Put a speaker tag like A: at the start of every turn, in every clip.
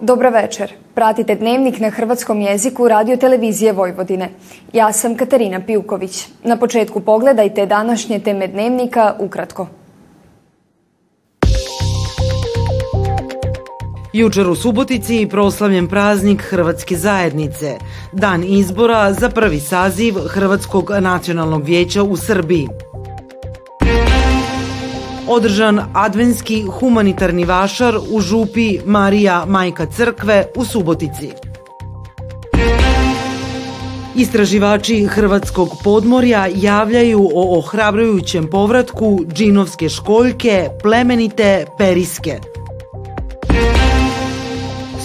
A: Dobra večer. Pratite dnevnik na hrvatskom jeziku radio televizije Vojvodine. Ja sam Katarina Pijuković. Na početku pogledajte današnje teme dnevnika ukratko.
B: Jučer u Subotici proslavljen praznik Hrvatske zajednice, dan izbora za prvi saziv Hrvatskog nacionalnog vijeća u Srbiji. Održan advenski humanitarni vašar u župi Marija Majka Crkve u Subotici. Istraživači Hrvatskog podmorja javljaju o ohrabrujućem povratku džinovske školjke plemenite periske.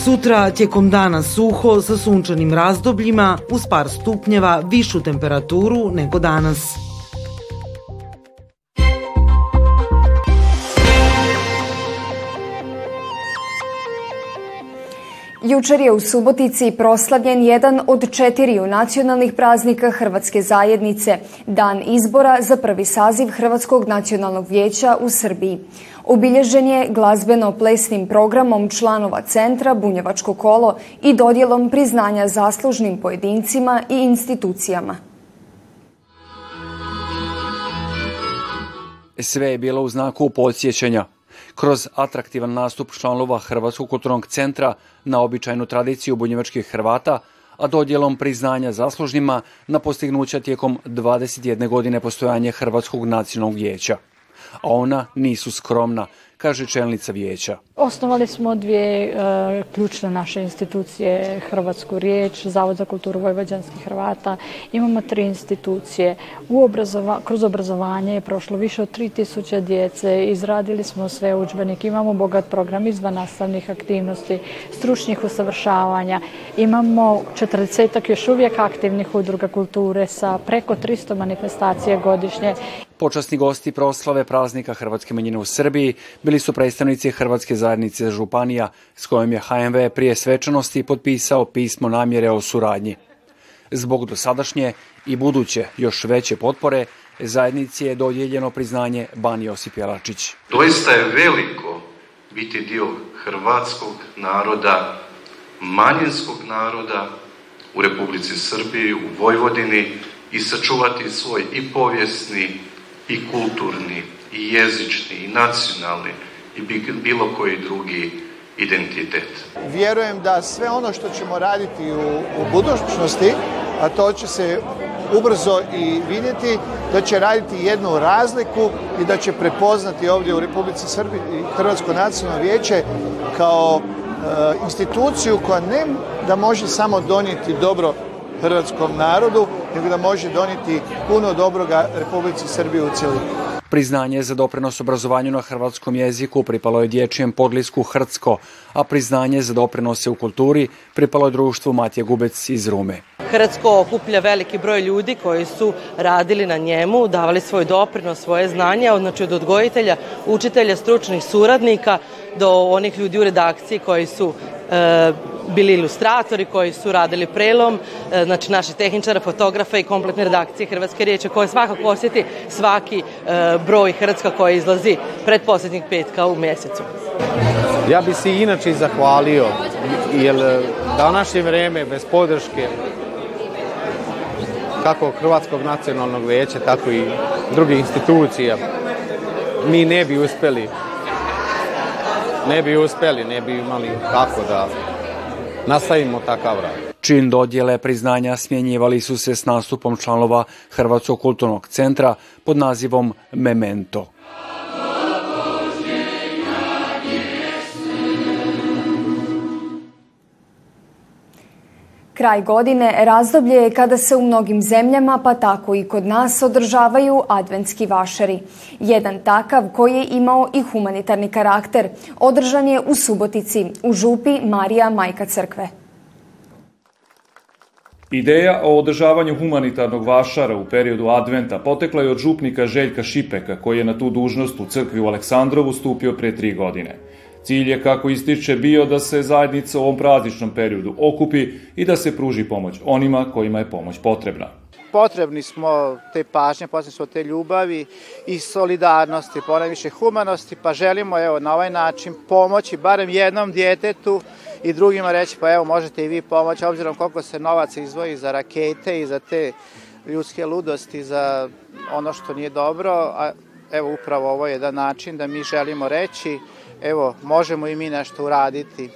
B: Sutra tijekom dana suho sa sunčanim razdobljima uz par stupnjeva višu temperaturu nego danas.
A: Jučer je u Subotici proslavljen jedan od četiriju nacionalnih praznika Hrvatske zajednice, dan izbora za prvi saziv Hrvatskog nacionalnog vijeća u Srbiji. Obilježen je glazbeno-plesnim programom članova centra Bunjevačko kolo i dodjelom priznanja zaslužnim pojedincima i institucijama.
C: Sve je bilo u znaku podsjećanja kroz atraktivan nastup članova Hrvatskog kulturnog centra na običajnu tradiciju bunjevačkih Hrvata, a dodjelom priznanja zaslužnima na postignuća tijekom 21 godine postojanja Hrvatskog nacionalnog vijeća. A ona nisu skromna, kaže čelnica vijeća.
D: Osnovali smo dvije e, ključne naše institucije, Hrvatsku riječ, Zavod za kulturu vojvođanskih Hrvata. Imamo tri institucije. U kroz obrazovanje je prošlo više od 3000 djece. Izradili smo sve udžbenike. Imamo bogat program izvan nastavnih aktivnosti, stručnih usavršavanja. Imamo 40 još uvijek aktivnih udruga kulture sa preko 300 manifestacija godišnje.
C: Počasni gosti proslave praznika Hrvatske manjine u Srbiji bili su predstavnici Hrvatske zajednice županija s kojom je HMV prije svečanosti potpisao pismo namjere o suradnji. Zbog dosadašnje i buduće još veće potpore zajednici je dodijeljeno priznanje Bani Josip Jelačić.
E: Doista je veliko biti dio hrvatskog naroda, manjinskog naroda u Republici Srbiji, u Vojvodini i sačuvati svoj i povijesni i kulturni i jezični i nacionalni i bilo koji drugi identitet.
F: Vjerujem da sve ono što ćemo raditi u, u budućnosti, a to će se ubrzo i vidjeti, da će raditi jednu razliku i da će prepoznati ovdje u Republici Srbiji Hrvatsko nacionalno vijeće kao e, instituciju koja ne da može samo donijeti dobro hrvatskom narodu, nego da može donijeti puno dobroga Republici Srbije u cjelini.
C: Priznanje za doprinos obrazovanju na hrvatskom jeziku pripalo je dječjem podlisku Hrtsko, a priznanje za doprinose u kulturi pripalo je društvu Matija Gubec iz Rume.
G: Hrvatsko okuplja veliki broj ljudi koji su radili na njemu, davali svoj doprinos, svoje znanje, znači od odgojitelja, učitelja, stručnih suradnika do onih ljudi u redakciji koji su e, bili ilustratori koji su radili prelom, e, znači naši tehničara, fotografa i kompletne redakcije Hrvatske riječi koje svakako osjeti svaki e, broj Hrvatska koji izlazi pred posljednjeg petka u mjesecu.
H: Ja bi se inače zahvalio, jer današnje vrijeme bez podrške kako Hrvatskog nacionalnog vijeća, tako i drugih institucija, mi ne bi uspjeli ne bi uspjeli, ne bi imali kako da nastavimo takav rad.
C: Čin dodjele priznanja smjenjivali su se s nastupom članova Hrvatskog kulturnog centra pod nazivom Memento.
A: Kraj godine razdoblje je kada se u mnogim zemljama, pa tako i kod nas, održavaju adventski vašari. Jedan takav koji je imao i humanitarni karakter održan je u Subotici, u župi Marija Majka Crkve.
I: Ideja o održavanju humanitarnog vašara u periodu adventa potekla je od župnika Željka Šipeka koji je na tu dužnost u crkvi u Aleksandrovu stupio prije tri godine. Cilj je, kako ističe, bio da se zajednica u ovom prazničnom periodu okupi i da se pruži pomoć onima kojima je pomoć potrebna.
J: Potrebni smo te pažnje, potrebni smo te ljubavi i solidarnosti, ponajviše humanosti, pa želimo evo, na ovaj način pomoći barem jednom djetetu i drugima reći pa evo možete i vi pomoći obzirom koliko se novaca izdvoji za rakete i za te ljudske ludosti za ono što nije dobro, a evo upravo ovo je jedan način da mi želimo reći evo možemo i mi nešto uraditi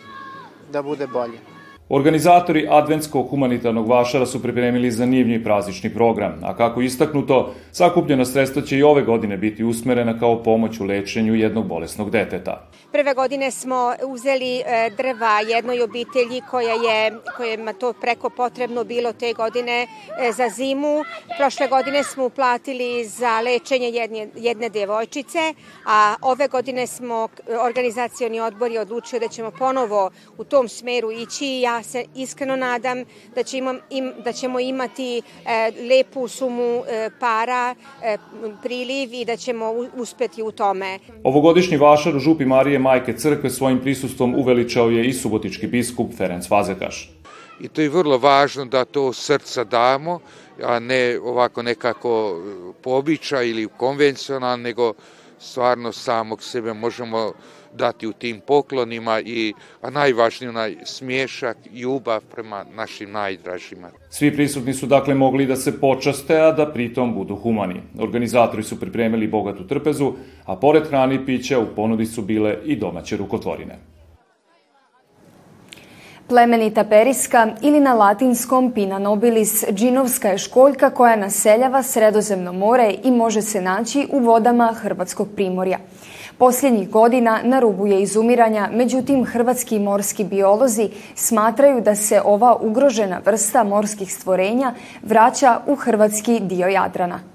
J: da bude bolje.
I: Organizatori Adventskog humanitarnog vašara su pripremili zanimljiv praznični program, a kako istaknuto, sakupljena sredstva će i ove godine biti usmerena kao pomoć u lečenju jednog bolesnog deteta.
K: Prve godine smo uzeli e, drva jednoj obitelji koja je, kojima to preko potrebno bilo te godine e, za zimu. Prošle godine smo uplatili za lečenje jedne, jedne devojčice, a ove godine smo organizacioni odbor je odlučio da ćemo ponovo u tom smeru ići. Ja se iskreno nadam da, ćemo, im, da ćemo imati e, lepu sumu e, para, e, priliv i da ćemo uspeti u tome.
I: Ovogodišnji vašar u Župi Marije Majke Crkve svojim prisustvom uveličao je i subotički biskup Ferenc Vazekaš.
L: I to je vrlo važno da to srca damo, a ne ovako nekako po običaju ili konvencionalno, nego stvarno samog sebe možemo dati u tim poklonima i a najvažniji onaj smješak, ljubav prema našim najdražima.
I: Svi prisutni su dakle mogli da se počaste, a da pritom budu humani. Organizatori su pripremili bogatu trpezu, a pored hrane i pića u ponudi su bile i domaće rukotvorine.
A: Plemenita periska ili na latinskom Pina nobilis džinovska je školjka koja naseljava Sredozemno more i može se naći u vodama Hrvatskog primorja. Posljednjih godina na rubu je izumiranja, međutim hrvatski morski biolozi smatraju da se ova ugrožena vrsta morskih stvorenja vraća u hrvatski dio Jadrana.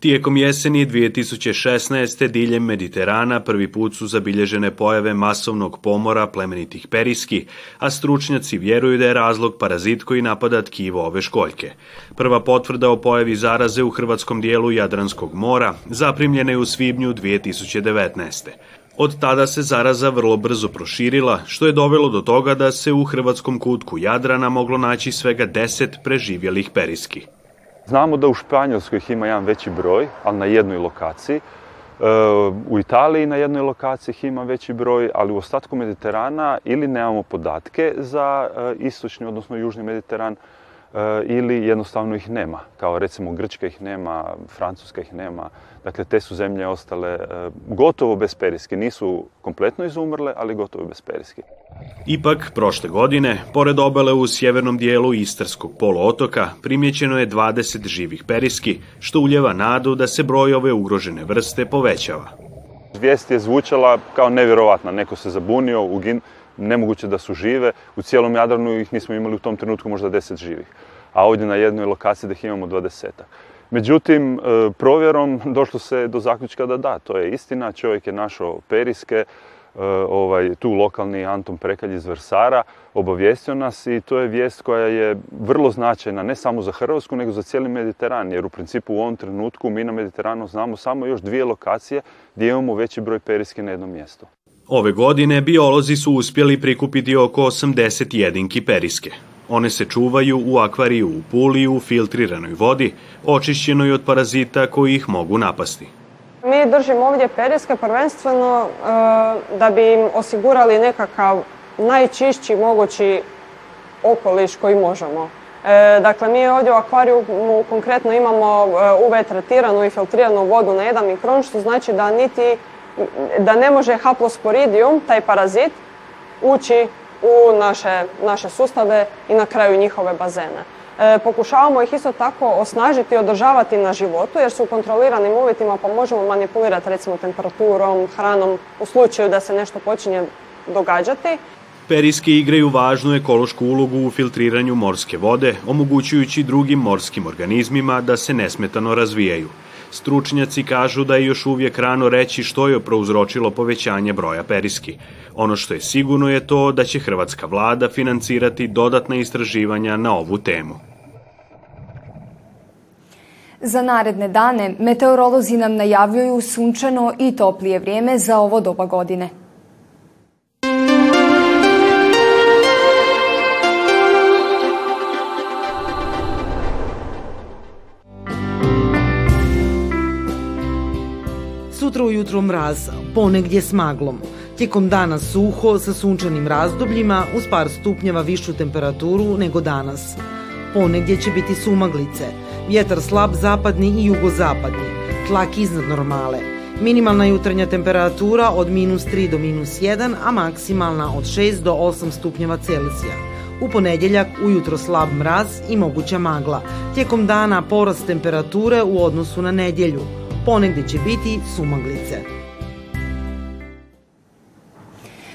M: Tijekom jeseni 2016. diljem Mediterana prvi put su zabilježene pojave masovnog pomora plemenitih periski, a stručnjaci vjeruju da je razlog parazit koji napada tkivo ove školjke. Prva potvrda o pojavi zaraze u hrvatskom dijelu Jadranskog mora zaprimljena je u svibnju 2019. Od tada se zaraza vrlo brzo proširila, što je dovelo do toga da se u hrvatskom kutku Jadrana moglo naći svega 10 preživjelih periski.
N: Znamo da u Španjolskoj ima jedan veći broj, ali na jednoj lokaciji. E, u Italiji na jednoj lokaciji ima veći broj, ali u ostatku Mediterana ili nemamo podatke za e, istočni, odnosno južni Mediteran, ili jednostavno ih nema. Kao recimo Grčka ih nema, Francuska ih nema. Dakle, te su zemlje ostale gotovo bez periske. Nisu kompletno izumrle, ali gotovo bez periske.
M: Ipak, prošle godine, pored obale u sjevernom dijelu Istarskog poluotoka, primjećeno je 20 živih periski, što uljeva nadu da se broj ove ugrožene vrste povećava.
N: Vijest je zvučala kao nevjerovatna, neko se zabunio, ugin, nemoguće da su žive, u cijelom Jadranu ih nismo imali u tom trenutku možda 10 živih, a ovdje na jednoj lokaciji da ih imamo 20. Međutim, e, provjerom došlo se do zaključka da da, to je istina, čovjek je našao periske, E, ovaj, tu lokalni Anton Prekalj iz Vrsara obavijestio nas i to je vijest koja je vrlo značajna ne samo za Hrvatsku nego za cijeli Mediteran jer u principu u ovom trenutku mi na Mediteranu znamo samo još dvije lokacije gdje imamo veći broj periske na jednom mjestu.
M: Ove godine biolozi su uspjeli prikupiti oko 80 jedinki periske. One se čuvaju u akvariju u Puli u filtriranoj vodi, očišćenoj od parazita koji ih mogu napasti.
O: Mi držimo ovdje periske prvenstveno e, da bi im osigurali nekakav najčišći mogući okoliš koji možemo. E, dakle, mi ovdje u akvariju konkretno imamo e, UV tretiranu i filtriranu vodu na jedan mikron, što znači da niti da ne može haplosporidium, taj parazit, ući u naše, naše sustave i na kraju njihove bazene. E, pokušavamo ih isto tako osnažiti i održavati na životu jer su u kontroliranim uvjetima pa možemo manipulirati recimo temperaturom, hranom u slučaju da se nešto počinje događati.
M: Periske igraju važnu ekološku ulogu u filtriranju morske vode, omogućujući drugim morskim organizmima da se nesmetano razvijaju. Stručnjaci kažu da je još uvijek rano reći što je prouzročilo povećanje broja periski. Ono što je sigurno je to da će hrvatska vlada financirati dodatna istraživanja na ovu temu.
A: Za naredne dane meteorolozi nam najavljuju sunčano i toplije vrijeme za ovo doba godine.
B: Sutra ujutro mraz, ponegdje s maglom. Tijekom dana suho sa sunčanim razdobljima uz par stupnjeva višu temperaturu nego danas. Ponegdje će biti sumaglice, vjetar slab zapadni i jugozapadni, tlak iznad normale. Minimalna jutarnja temperatura od minus 3 do minus 1, a maksimalna od 6 do 8 stupnjeva Celsija. U ponedjeljak ujutro slab mraz i moguća magla. Tijekom dana porast temperature u odnosu na nedjelju. Ponegdje će biti sumaglice.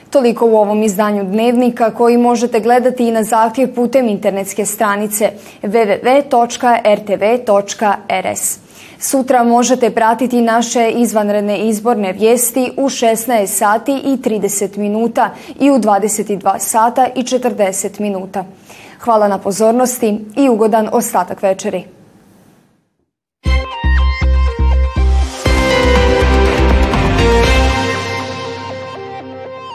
A: Toliko u ovom izdanju Dnevnika koji možete gledati i na zahtjev putem internetske stranice www.rtv.rs. Sutra možete pratiti naše izvanredne izborne vijesti u 16 sati i 30 minuta i u 22 sata i 40 minuta. Hvala na pozornosti i ugodan ostatak večeri.